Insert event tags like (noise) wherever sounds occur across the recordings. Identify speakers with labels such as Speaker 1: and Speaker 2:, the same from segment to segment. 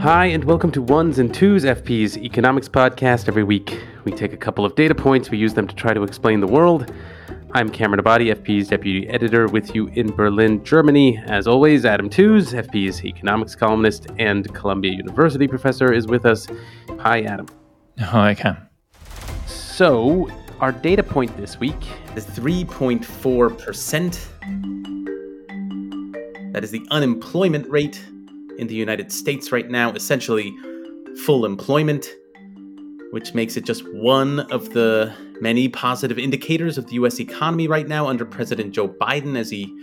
Speaker 1: Hi, and welcome to Ones and Tooze FP's economics podcast. Every week, we take a couple of data points, we use them to try to explain the world. I'm Cameron Abadi, FP's deputy editor, with you in Berlin, Germany. As always, Adam Tooze, FP's economics columnist and Columbia University professor, is with us. Hi, Adam.
Speaker 2: Hi, Cam.
Speaker 1: So, our data point this week is 3.4%. That is the unemployment rate in the United States right now, essentially full employment, which makes it just one of the many positive indicators of the US economy right now under President Joe Biden as he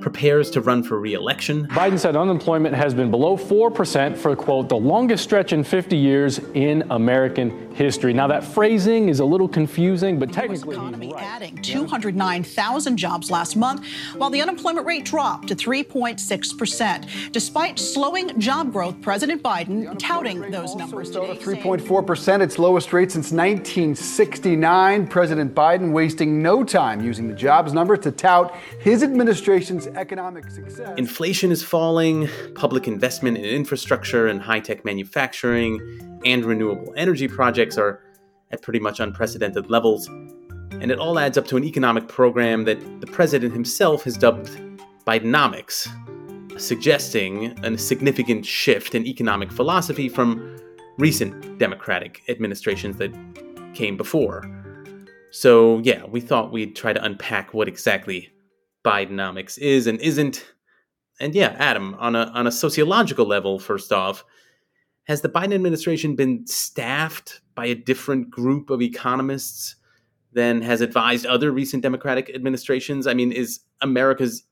Speaker 1: prepares to run for re-election.
Speaker 3: Biden said unemployment has been below 4% for, quote, the longest stretch in 50 years in American history. Now, that phrasing is a little confusing, but technically.
Speaker 4: economy
Speaker 3: right.
Speaker 4: adding 209,000 jobs last month, while the unemployment rate dropped to 3.6%. Despite slowing job growth, President Biden touting those numbers today.
Speaker 5: to 3.4%, its lowest rate since 1969. President Biden wasting no time using the jobs number to tout his administration's economic success.
Speaker 1: Inflation is falling, public investment in infrastructure and high-tech manufacturing and renewable energy projects are at pretty much unprecedented levels. And it all adds up to an economic program that the president himself has dubbed Bidenomics, suggesting a significant shift in economic philosophy from recent Democratic administrations that came before. So, yeah, we thought we'd try to unpack what exactly Bidenomics is and isn't. And yeah, Adam, on a on a sociological level, first off, has the Biden administration been staffed by a different group of economists than has advised other recent Democratic administrations? I mean, is America's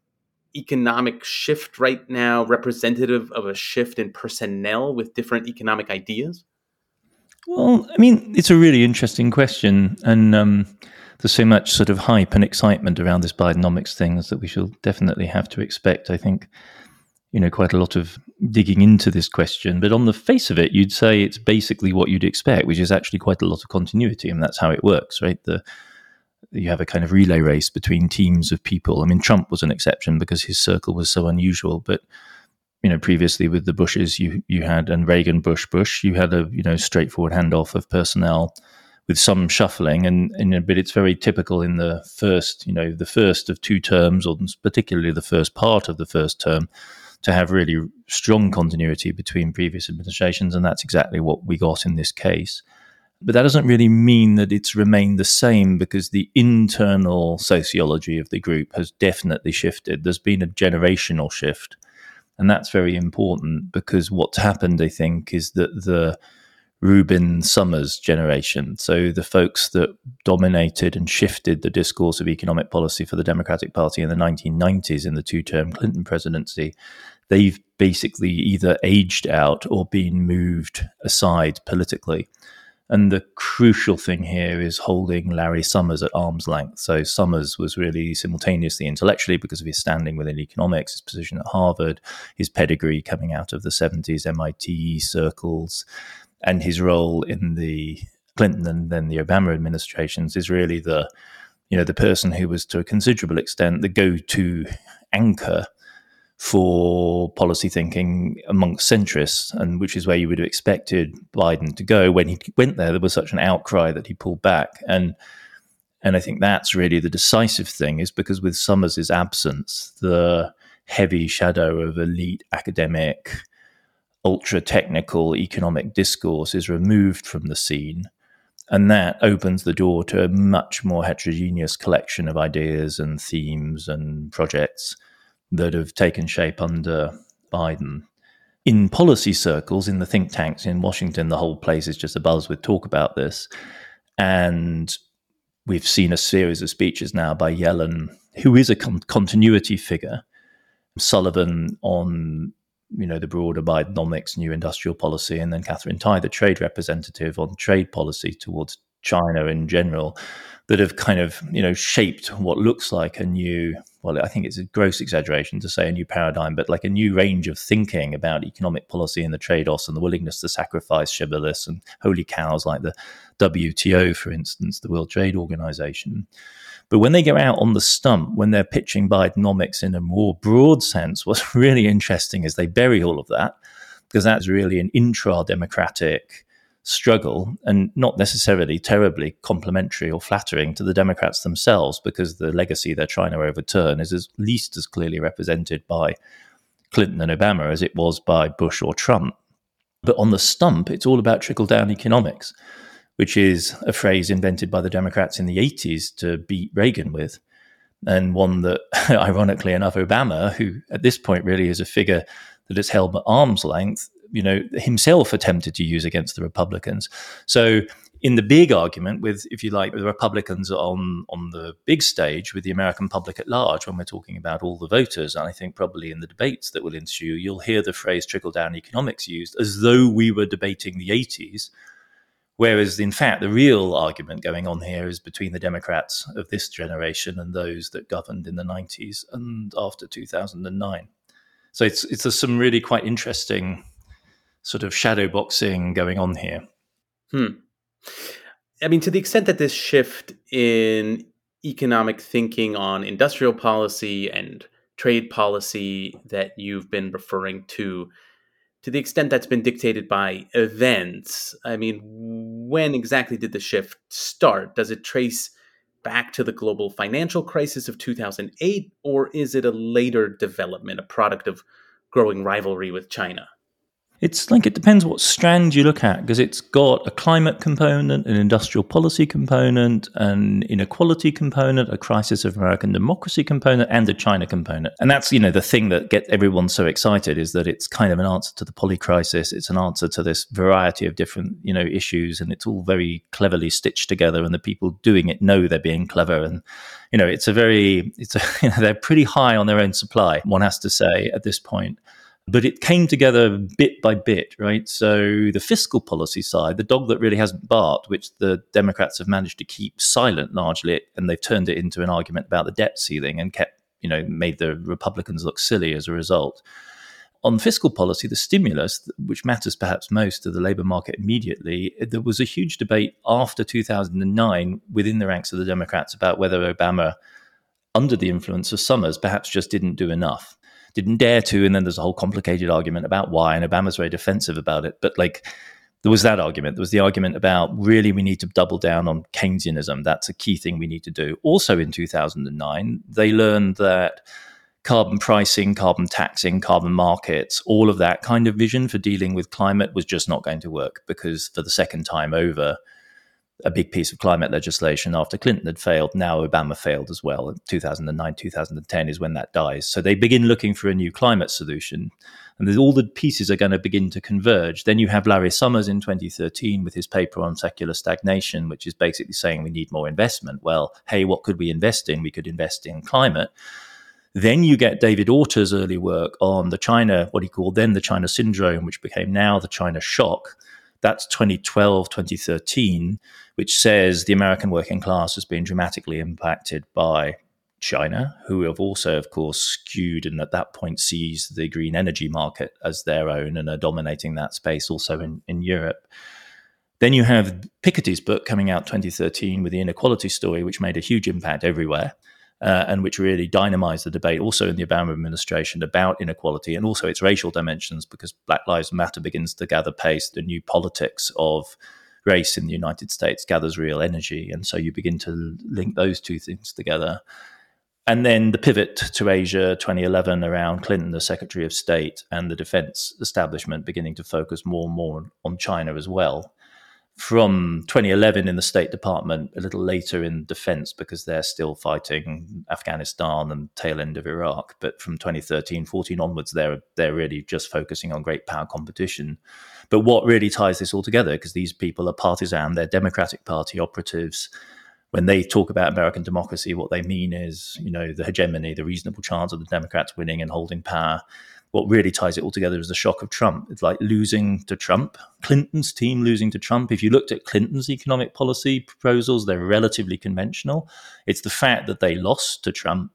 Speaker 1: economic shift right now representative of a shift in personnel with different economic ideas?
Speaker 2: Well, I mean, it's a really interesting question, and um, there's so much sort of hype and excitement around this Bidenomics thing that we shall definitely have to expect. I think, you know, quite a lot of digging into this question. But on the face of it, you'd say it's basically what you'd expect, which is actually quite a lot of continuity, and that's how it works, right? The you have a kind of relay race between teams of people. I mean, Trump was an exception because his circle was so unusual, but you know, previously with the Bushes, you you had and Reagan, Bush, Bush, you had a you know straightforward handoff of personnel with some shuffling, and and but it's very typical in the first you know the first of two terms, or particularly the first part of the first term, to have really strong continuity between previous administrations, and that's exactly what we got in this case. But that doesn't really mean that it's remained the same because the internal sociology of the group has definitely shifted. There's been a generational shift. And that's very important because what's happened, I think, is that the Rubin Summers generation, so the folks that dominated and shifted the discourse of economic policy for the Democratic Party in the 1990s in the two term Clinton presidency, they've basically either aged out or been moved aside politically. And the crucial thing here is holding Larry Summers at arm's length. So Summers was really simultaneously intellectually because of his standing within economics, his position at Harvard, his pedigree coming out of the 70s MIT circles, and his role in the Clinton and then the Obama administrations is really the you know the person who was to a considerable extent the go-to anchor for policy thinking amongst centrists, and which is where you would have expected Biden to go. When he went there, there was such an outcry that he pulled back, and and I think that's really the decisive thing, is because with Summers's absence, the heavy shadow of elite academic, ultra technical economic discourse is removed from the scene. And that opens the door to a much more heterogeneous collection of ideas and themes and projects that have taken shape under Biden. In policy circles, in the think tanks in Washington, the whole place is just abuzz with talk about this. And we've seen a series of speeches now by Yellen, who is a con- continuity figure, Sullivan on you know the broader Bidenomics, new industrial policy, and then Katherine Tai, the trade representative on trade policy towards China in general, that have kind of you know shaped what looks like a new well i think it's a gross exaggeration to say a new paradigm but like a new range of thinking about economic policy and the trade-offs and the willingness to sacrifice shibboleths and holy cows like the wto for instance the world trade organization but when they go out on the stump when they're pitching bidenomics in a more broad sense (laughs) what's really interesting is they bury all of that because that's really an intra-democratic struggle and not necessarily terribly complimentary or flattering to the Democrats themselves because the legacy they're trying to overturn is at least as clearly represented by Clinton and Obama as it was by Bush or Trump. But on the stump, it's all about trickle down economics, which is a phrase invented by the Democrats in the 80s to beat Reagan with. And one that, (laughs) ironically enough, Obama, who at this point really is a figure that is held at arm's length, you know, himself attempted to use against the Republicans. So in the big argument with, if you like, the Republicans on on the big stage with the American public at large, when we're talking about all the voters, and I think probably in the debates that will ensue, you'll hear the phrase trickle down economics used as though we were debating the 80s. Whereas, in fact, the real argument going on here is between the Democrats of this generation and those that governed in the 90s and after 2009. So it's it's some really quite interesting sort of shadow boxing going on here.
Speaker 1: Hmm. I mean, to the extent that this shift in economic thinking on industrial policy and trade policy that you've been referring to, to the extent that's been dictated by events, I mean, when exactly did the shift start? Does it trace back to the global financial crisis of 2008, or is it a later development, a product of growing rivalry with China?
Speaker 2: It's like it depends what strand you look at because it's got a climate component, an industrial policy component, an inequality component, a crisis of American democracy component, and a China component. And that's, you know, the thing that gets everyone so excited is that it's kind of an answer to the poly crisis. It's an answer to this variety of different, you know, issues. And it's all very cleverly stitched together. And the people doing it know they're being clever. And, you know, it's a very, it's a, you (laughs) know, they're pretty high on their own supply, one has to say at this point but it came together bit by bit, right? So the fiscal policy side, the dog that really hasn't barked, which the Democrats have managed to keep silent largely, and they've turned it into an argument about the debt ceiling and kept, you know, made the Republicans look silly as a result. On fiscal policy, the stimulus, which matters perhaps most to the labor market immediately, there was a huge debate after 2009 within the ranks of the Democrats about whether Obama, under the influence of Summers, perhaps just didn't do enough didn't dare to. And then there's a whole complicated argument about why. And Obama's very defensive about it. But like, there was that argument. There was the argument about really we need to double down on Keynesianism. That's a key thing we need to do. Also in 2009, they learned that carbon pricing, carbon taxing, carbon markets, all of that kind of vision for dealing with climate was just not going to work because for the second time over, a big piece of climate legislation after Clinton had failed. Now Obama failed as well. 2009, 2010 is when that dies. So they begin looking for a new climate solution. And all the pieces are going to begin to converge. Then you have Larry Summers in 2013 with his paper on secular stagnation, which is basically saying we need more investment. Well, hey, what could we invest in? We could invest in climate. Then you get David Autor's early work on the China, what he called then the China syndrome, which became now the China shock that's 2012, 2013, which says the American working class has been dramatically impacted by China, who have also, of course, skewed and at that point seized the green energy market as their own and are dominating that space also in, in Europe. Then you have Piketty's book coming out 2013 with the inequality story, which made a huge impact everywhere uh, and which really dynamized the debate also in the Obama administration about inequality and also its racial dimensions because Black Lives Matter begins to gather pace. The new politics of race in the United States gathers real energy. And so you begin to link those two things together. And then the pivot to Asia 2011 around Clinton, the Secretary of State, and the defense establishment beginning to focus more and more on China as well from 2011 in the State Department, a little later in defense because they're still fighting Afghanistan and tail end of Iraq. But from 2013, 14 onwards, they're they're really just focusing on great power competition. But what really ties this all together, because these people are partisan, they're Democratic Party operatives. When they talk about American democracy, what they mean is, you know, the hegemony, the reasonable chance of the Democrats winning and holding power. What really ties it all together is the shock of Trump. It's like losing to Trump, Clinton's team losing to Trump. If you looked at Clinton's economic policy proposals, they're relatively conventional. It's the fact that they lost to Trump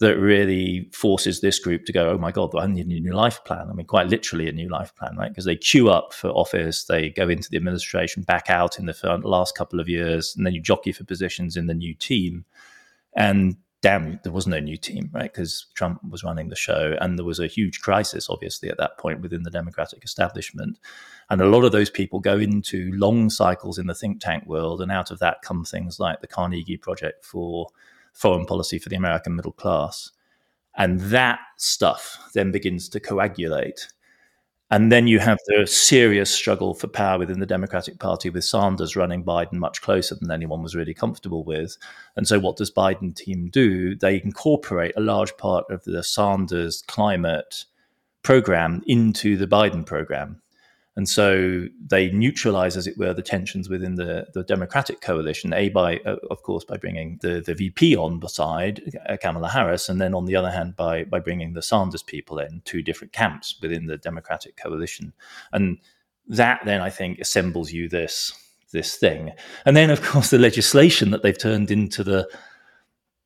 Speaker 2: that really forces this group to go, oh my God, I need a new life plan. I mean, quite literally a new life plan, right? Because they queue up for office, they go into the administration, back out in the last couple of years, and then you jockey for positions in the new team. And damn, there was no new team, right? Because Trump was running the show, and there was a huge crisis, obviously, at that point within the Democratic establishment. And a lot of those people go into long cycles in the think tank world, and out of that come things like the Carnegie Project for foreign policy for the American middle class. And that stuff then begins to coagulate. And then you have the serious struggle for power within the Democratic Party with Sanders running Biden much closer than anyone was really comfortable with. And so, what does Biden team do? They incorporate a large part of the Sanders climate program into the Biden program. And so they neutralize, as it were, the tensions within the, the Democratic coalition, A, by, uh, of course, by bringing the, the VP on side, uh, Kamala Harris, and then on the other hand, by, by bringing the Sanders people in, two different camps within the Democratic coalition. And that then, I think, assembles you this, this thing. And then, of course, the legislation that they've turned into the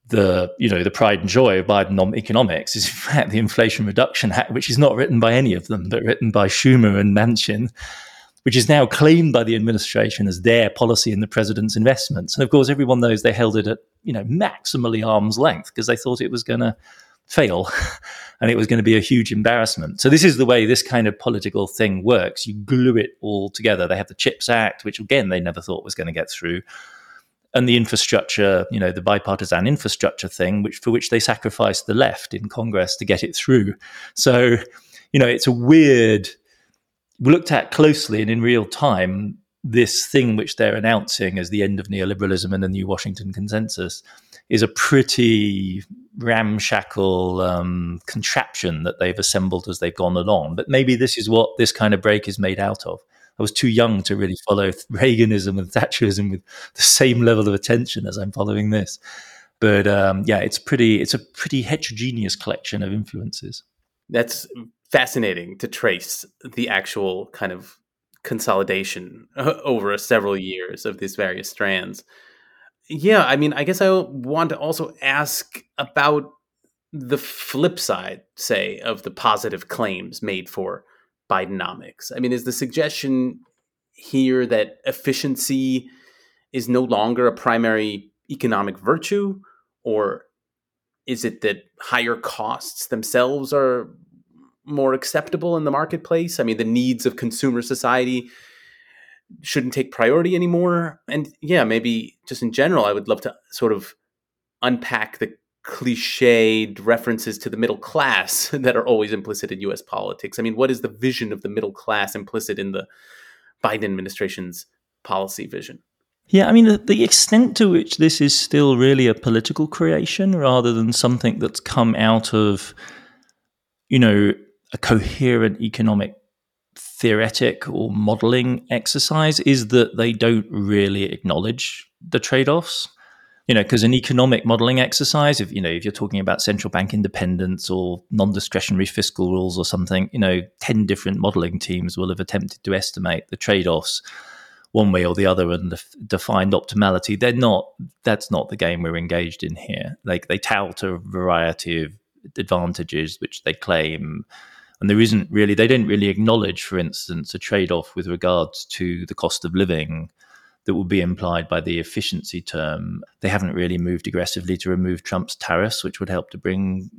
Speaker 2: the you know the pride and joy of Biden economics is (laughs) in fact the Inflation Reduction Act, which is not written by any of them, but written by Schumer and Manchin, which is now claimed by the administration as their policy in the president's investments. And of course, everyone knows they held it at you know maximally arm's length because they thought it was going to fail (laughs) and it was going to be a huge embarrassment. So this is the way this kind of political thing works. You glue it all together. They have the Chips Act, which again they never thought was going to get through and the infrastructure, you know, the bipartisan infrastructure thing, which for which they sacrificed the left in Congress to get it through. So, you know, it's a weird. We looked at closely and in real time this thing which they're announcing as the end of neoliberalism and the new Washington consensus is a pretty ramshackle um, contraption that they've assembled as they've gone along. But maybe this is what this kind of break is made out of. I was too young to really follow (laughs) Reaganism and Thatcherism with the same level of attention as I'm following this. But um, yeah, it's pretty. It's a pretty heterogeneous collection of influences.
Speaker 1: That's fascinating to trace the actual kind of consolidation (laughs) over several years of these various strands. Yeah, I mean, I guess I want to also ask about the flip side, say, of the positive claims made for Bidenomics? I mean, is the suggestion here that efficiency is no longer a primary economic virtue, or is it that higher costs themselves are more acceptable in the marketplace? I mean, the needs of consumer society shouldn't take priority anymore. And yeah, maybe just in general, I would love to sort of unpack the cliched references to the middle class (laughs) that are always implicit in US politics. I mean, what is the vision of the middle class implicit in the Biden administration's policy vision?
Speaker 2: Yeah, I mean, the, the, extent to which this is still really a political creation rather than something that's come out of, you know, a coherent economic theoretic or modeling exercise is that they don't really acknowledge the trade offs you know, because an economic modeling exercise, if you know, if you're talking about central bank independence or non-discretionary fiscal rules or something, you know, ten different modeling teams will have attempted to estimate the trade-offs one way or the other and def- defined optimality. They're not. That's not the game we're engaged in here. Like they tout a variety of advantages which they claim. And there isn't really, they don't really acknowledge, for instance, a trade off with regards to the cost of living that will be implied by the efficiency term. They haven't really moved aggressively to remove Trump's tariffs, which would help to bring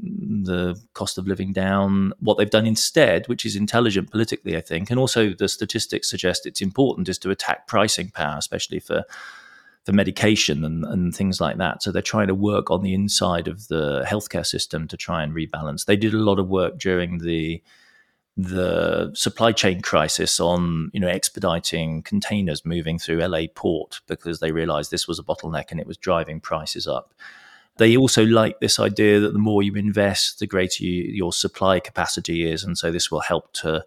Speaker 2: the cost of living down. What they've done instead, which is intelligent politically, I think, and also the statistics suggest it's important, is to attack pricing power, especially for for medication and, and things like that. So they're trying to work on the inside of the healthcare system to try and rebalance. They did a lot of work during the the supply chain crisis on you know expediting containers moving through LA port because they realized this was a bottleneck and it was driving prices up. They also like this idea that the more you invest, the greater you, your supply capacity is, and so this will help to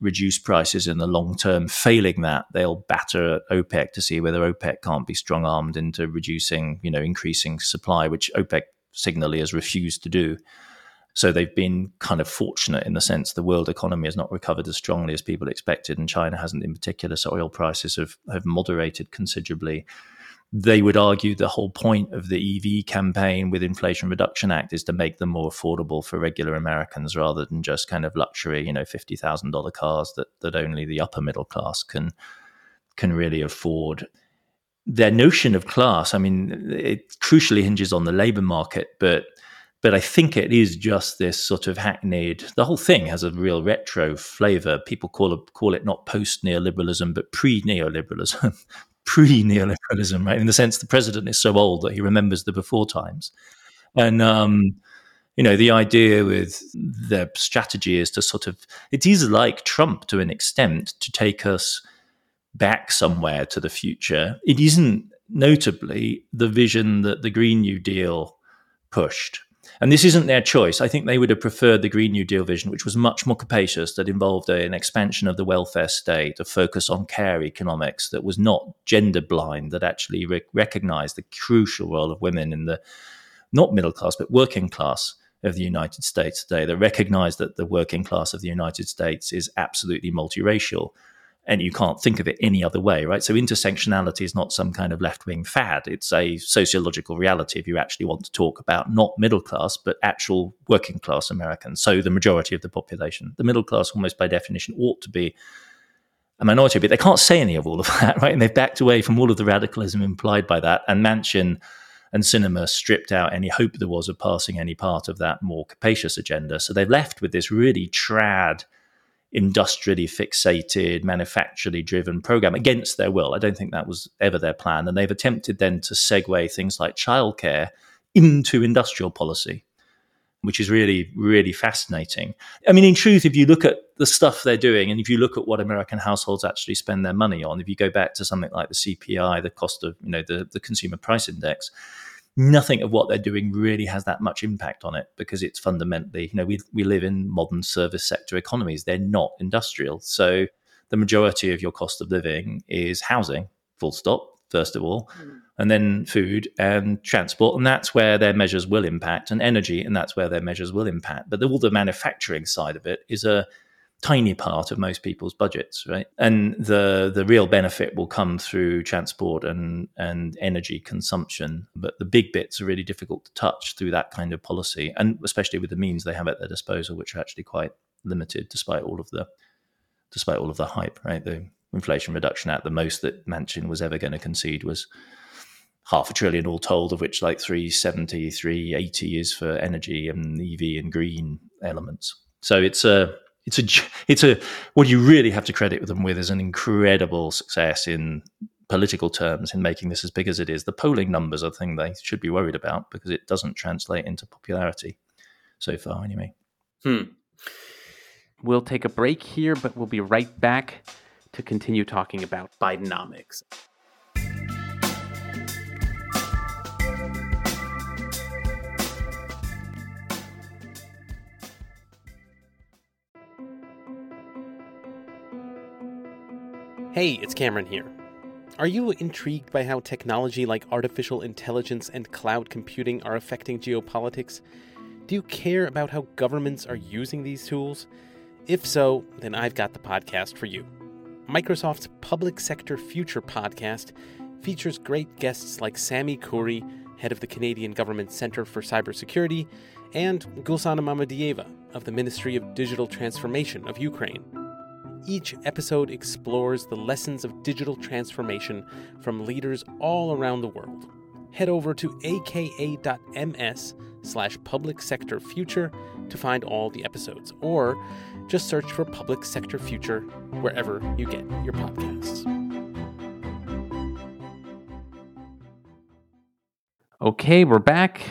Speaker 2: reduce prices in the long term. Failing that, they'll batter at OPEC to see whether OPEC can't be strong armed into reducing, you know, increasing supply, which OPEC signally has refused to do. So they've been kind of fortunate in the sense the world economy has not recovered as strongly as people expected, and China hasn't in particular. So oil prices have, have moderated considerably. They would argue the whole point of the EV campaign with Inflation Reduction Act is to make them more affordable for regular Americans rather than just kind of luxury, you know, fifty thousand dollar cars that that only the upper middle class can can really afford their notion of class, I mean, it crucially hinges on the labor market, but but I think it is just this sort of hackneyed. The whole thing has a real retro flavor. People call it call it not post neoliberalism, but pre neoliberalism, (laughs) pre neoliberalism, right? In the sense the president is so old that he remembers the before times, and um, you know the idea with their strategy is to sort of it is like Trump to an extent to take us back somewhere to the future. It isn't notably the vision that the Green New Deal pushed and this isn't their choice. I think they would have preferred the Green New Deal vision, which was much more capacious, that involved an expansion of the welfare state, a focus on care economics that was not gender blind, that actually re- recognized the crucial role of women in the not middle class, but working class of the United States today, that recognized that the working class of the United States is absolutely multiracial and you can't think of it any other way, right? So intersectionality is not some kind of left wing fad. It's a sociological reality if you actually want to talk about not middle class, but actual working class Americans. So the majority of the population. The middle class, almost by definition, ought to be a minority, but they can't say any of all of (laughs) that, right? And they've backed away from all of the radicalism implied by that. And Manchin and Sinema stripped out any hope there was of passing any part of that more capacious agenda. So they've left with this really trad industrially fixated, manufacturally driven program against their will. I don't think that was ever their plan. And they've attempted then to segue things like childcare into industrial policy, which is really, really fascinating. I mean, in truth, if you look at the stuff they're doing and if you look at what American households actually spend their money on, if you go back to something like the CPI, the cost of, you know, the, the consumer price index, nothing of what they're doing really has that much impact on it because it's fundamentally, you know, we, we live in modern service sector economies. They're not industrial. So the majority of your cost of living is housing, full stop, first of all, mm. and then food and transport. And that's where their measures will impact, and energy, and that's where their measures will impact. But all the manufacturing side of it is a tiny part of most people's budgets, right? And the the real benefit will come through transport and and energy consumption, but the big bits are really difficult to touch through that kind of policy, and especially with the means they have at their disposal, which are actually quite limited, despite all of the despite all of the hype, right? The Inflation Reduction Act, the most that Manchin was ever going to concede was half a trillion all told, of which like 370, 380 is for energy and EV and green elements. So it's a it's a it's a what you really have to credit them with is an incredible success in political terms in making this as big as it is. The polling numbers are the thing they should be worried about because it doesn't translate into popularity so far, anyway.
Speaker 1: Hmm. We'll take a break here, but we'll be right back to continue talking about Bidenomics. Hey, it's Cameron here. Are you intrigued by how technology like artificial intelligence and cloud computing are affecting geopolitics? Do you care about how governments are using these tools? If so, then I've got the podcast for you. Microsoft's Public Sector Future podcast features great guests like Sami Khoury, head of the Canadian Government Centre for Cybersecurity, and Gulsana Mamadieva of the Ministry of Digital Transformation of Ukraine. Each episode explores the lessons of digital transformation from leaders all around the world. Head over to aka.ms slash public sector future to find all the episodes, or just search for Public Sector Future wherever you get your podcasts. Okay, we're back.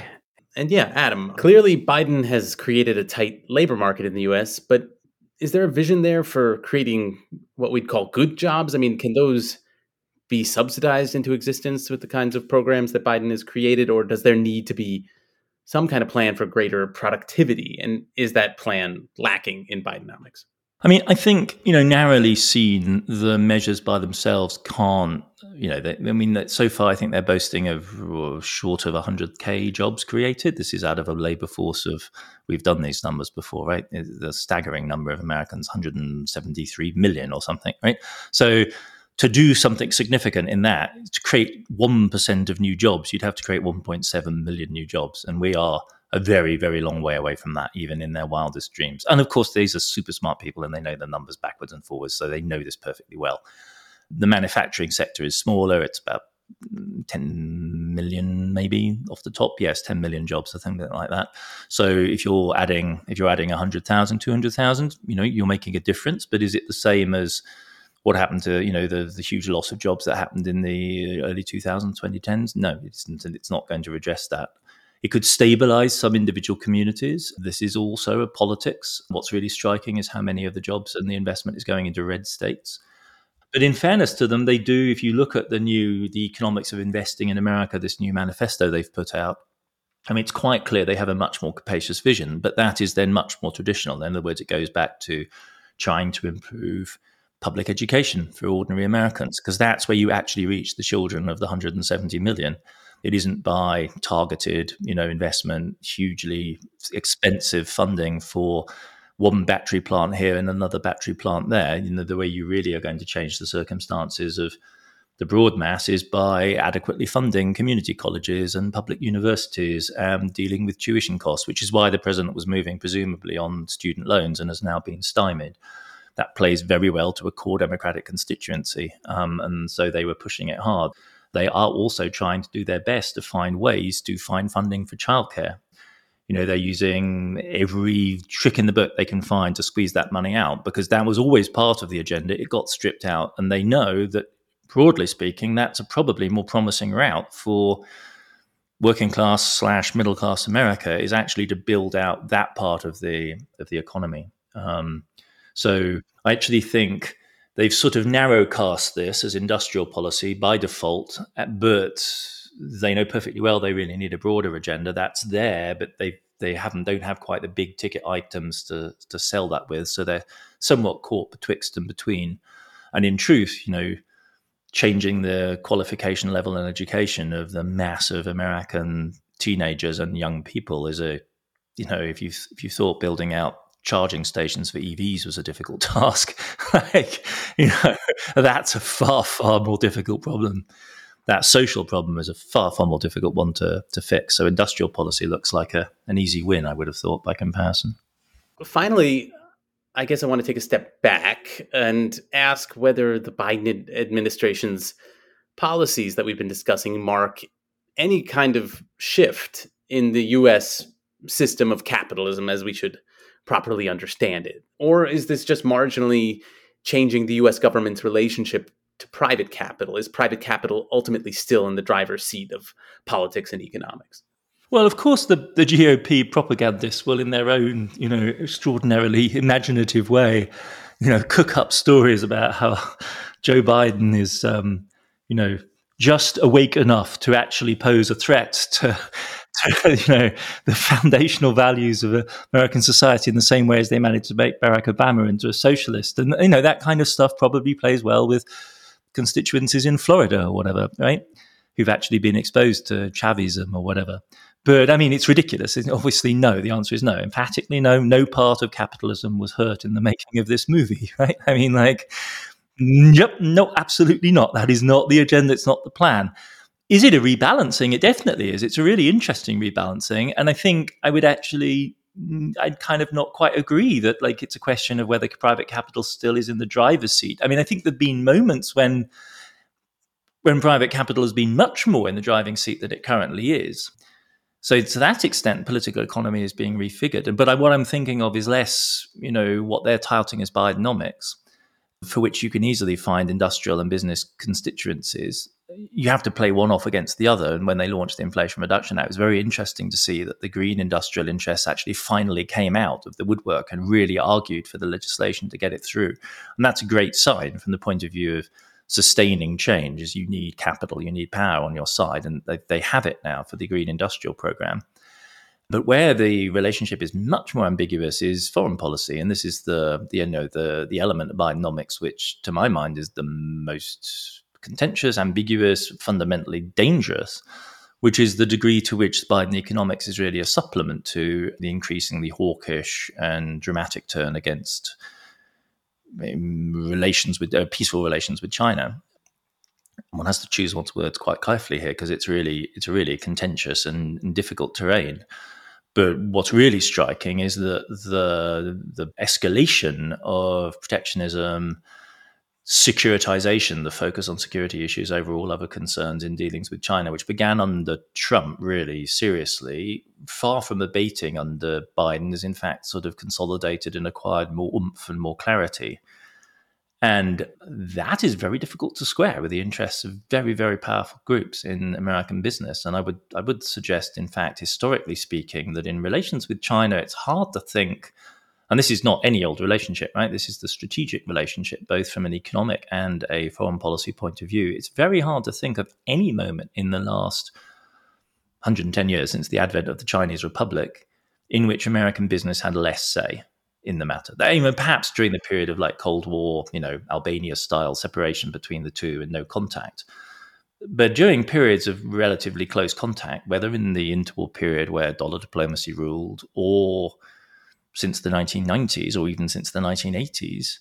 Speaker 1: And yeah, Adam, clearly Biden has created a tight labor market in the US, but is there a vision there for creating what we'd call good jobs? I mean, can those be subsidized into existence with the kinds of programs that Biden has created, or does there need to be some kind of plan for greater productivity? And is that plan lacking in Bidenomics?
Speaker 2: I mean, I think, you know, narrowly seen, the measures by themselves can't, you know, they, I mean, so far I think they're boasting of short of 100K jobs created. This is out of a labor force of, we've done these numbers before, right? The staggering number of Americans, 173 million or something, right? So to do something significant in that, to create 1% of new jobs, you'd have to create 1.7 million new jobs. And we are a very, very long way away from that, even in their wildest dreams. And of course, these are super smart people and they know the numbers backwards and forwards, so they know this perfectly well. The manufacturing sector is smaller, it's about 10 million maybe off the top yes 10 million jobs or something like that so if you're adding if you're adding 100000 200000 you know you're making a difference but is it the same as what happened to you know the the huge loss of jobs that happened in the early 2000s 2010s no it's, it's not going to redress that it could stabilize some individual communities. This is also a politics. What's really striking is how many of the jobs and the investment is going into red states. But in fairness to them, they do, if you look at the new, the economics of investing in America, this new manifesto they've put out, I mean, it's quite clear they have a much more capacious vision, but that is then much more traditional. In other words, it goes back to trying to improve public education for ordinary Americans, because that's where you actually reach the children of the 170 million. It isn't by targeted, you know, investment, hugely expensive funding for one battery plant here and another battery plant there. You know, the way you really are going to change the circumstances of the broad mass is by adequately funding community colleges and public universities and dealing with tuition costs, which is why the president was moving presumably on student loans and has now been stymied. That plays very well to a core Democratic constituency, um, and so they were pushing it hard they are also trying to do their best to find ways to find funding for childcare. You know, they're using every trick in the book they can find to squeeze that money out because that was always part of the agenda. It got stripped out, and they know that, broadly speaking, that's a probably more promising route for working class slash middle class America is actually to build out that part of the of the economy. Um, so I actually think they've sort of narrow cast this as industrial policy by default, eh, but they know perfectly well they really need a broader agenda. That's there, but they they haven't don't have quite the big ticket items to to sell that with, so they're somewhat caught betwixt and between. And in truth, you know, changing the qualification level and education of the mass of American teenagers and young people is a you know if you if you thought building out charging stations for EVs was a difficult (laughs) task. like, you know, that's a far, far more difficult problem. That social problem is a far, far more difficult one to, to fix. So industrial policy looks like a, an easy win, I would have thought, by comparison.
Speaker 1: Finally, I guess I want to take a step back and ask whether the Biden administration's policies that we've been discussing mark any kind of shift in the US system of capitalism as we should properly understand it? Or is this just marginally changing the US government's relationship to private capital? Is private capital ultimately still in the driver's seat of politics and economics?
Speaker 2: Well, of course, the, the GOP propagandists will, in their own, you know, extraordinarily imaginative way, you know, cook up stories about how Joe Biden is, um, you know, just awake enough to actually pose a threat to (laughs) you know the foundational values of American society in the same way as they managed to make Barack Obama into a socialist, and you know that kind of stuff probably plays well with constituencies in Florida or whatever, right? Who've actually been exposed to Chavism or whatever. But I mean, it's ridiculous. obviously, no. The answer is no. Emphatically, no. No part of capitalism was hurt in the making of this movie, (laughs) right? I mean, like, yep, no, absolutely not. That is not the agenda. It's not the plan. Is it a rebalancing? It definitely is. It's a really interesting rebalancing. And I think I would actually mm, I'd kind of not quite agree that like it's a question of whether private capital still is in the driver's seat. I mean, I think there've been moments when when private capital has been much more in the driving seat than it currently is. So to that extent, political economy is being refigured. But I, what I'm thinking of is less, you know, what they're touting as Bidenomics, for which you can easily find industrial and business constituencies you have to play one off against the other. And when they launched the Inflation Reduction Act, it was very interesting to see that the green industrial interests actually finally came out of the woodwork and really argued for the legislation to get it through. And that's a great sign from the point of view of sustaining change is you need capital, you need power on your side. And they, they have it now for the green industrial program. But where the relationship is much more ambiguous is foreign policy, and this is the, the you know the the element of Bidenomics, which to my mind is the most contentious, ambiguous, fundamentally dangerous, which is the degree to which Biden economics is really a supplement to the increasingly hawkish and dramatic turn against relations with uh, peaceful relations with China. One has to choose one's words quite carefully here because it's really it's a really contentious and, and difficult terrain. But what's really striking is that the the escalation of protectionism, securitization, the focus on security issues over all other concerns in dealings with China, which began under Trump really seriously, far from abating under Biden, is in fact sort of consolidated and acquired more oomph and more clarity. And that is very difficult to square with the interests of very, very powerful groups in American business. And I would, I would suggest, in fact, historically speaking, that in relations with China, it's hard to think, and this is not any old relationship, right? This is the strategic relationship, both from an economic and a foreign policy point of view. It's very hard to think of any moment in the last 110 years since the advent of the Chinese Republic in which American business had less say in the matter. Even perhaps during the period of like Cold War, you know, Albania style separation between the two and no contact. But during periods of relatively close contact, whether in the interwar period where dollar diplomacy ruled, or since the 1990s, or even since the 1980s,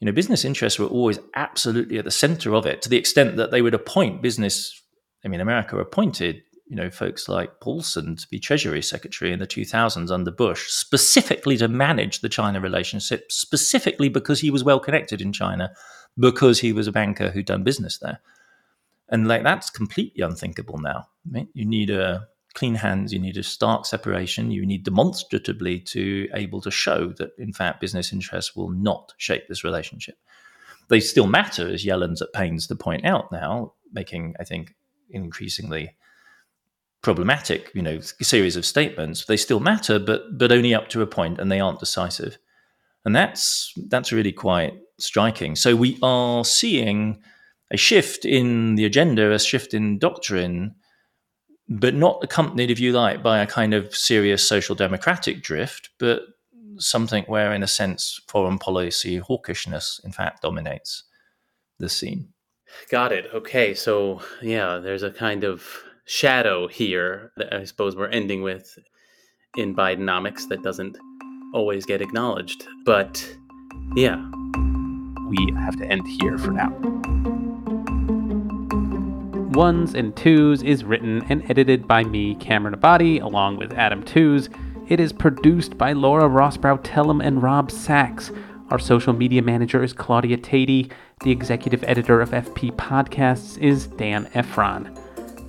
Speaker 2: you know, business interests were always absolutely at the center of it to the extent that they would appoint business. I mean, America appointed you know, folks like Paulson to be Treasury Secretary in the 2000s under Bush, specifically to manage the China relationship, specifically because he was well connected in China, because he was a banker who'd done business there. And like that's completely unthinkable now. You need a clean hands, you need a stark separation, you need demonstratively to able to show that in fact business interests will not shape this relationship. They still matter, as Yellen's at pains to point out now, making, I think, increasingly problematic, you know, series of statements. They still matter, but but only up to a point, and they aren't decisive. And that's that's really quite striking. So we are seeing a shift in the agenda, a shift in doctrine, but not accompanied, if you like, by a kind of serious social democratic drift, but something where, in a sense, foreign policy hawkishness, in fact, dominates the scene.
Speaker 6: Got it. Okay. So, yeah, there's a kind of shadow here that I suppose we're ending with in Bidenomics that doesn't always get acknowledged. But yeah, we have to end here for now.
Speaker 1: Ones and Tooze is written and edited by me, Cameron Abadi, along with Adam Tooze. It is produced by Laura Rosbrow Telem and Rob Sachs. Our social media manager is Claudia Tatey. The executive editor of FP Podcasts is Dan Ephron.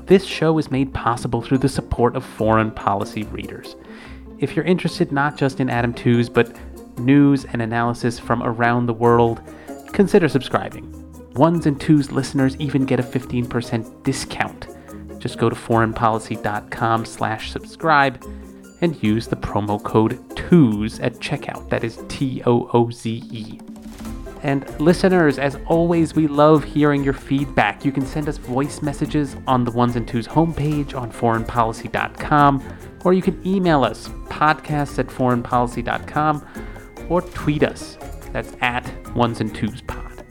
Speaker 1: This show is made possible through the support of foreign policy readers. If you're interested not just in Adam Tooze, but news and analysis from around the world, consider subscribing. Ones and Tooze listeners even get a 15% discount. Just go to foreignpolicy.com slash subscribe and use the promo code TOOZE at checkout. That is T O O Z E. And listeners, as always, we love hearing your feedback. You can send us voice messages on the Ones and Tooze homepage on foreignpolicy.com, or you can email us, podcasts at foreignpolicy.com, or tweet us. That's at Ones and Tooze Pod.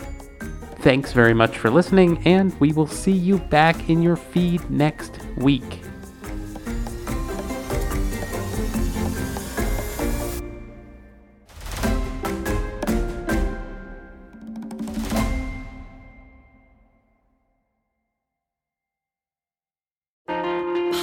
Speaker 1: Thanks very much for listening, and we will see you back in your feed next week.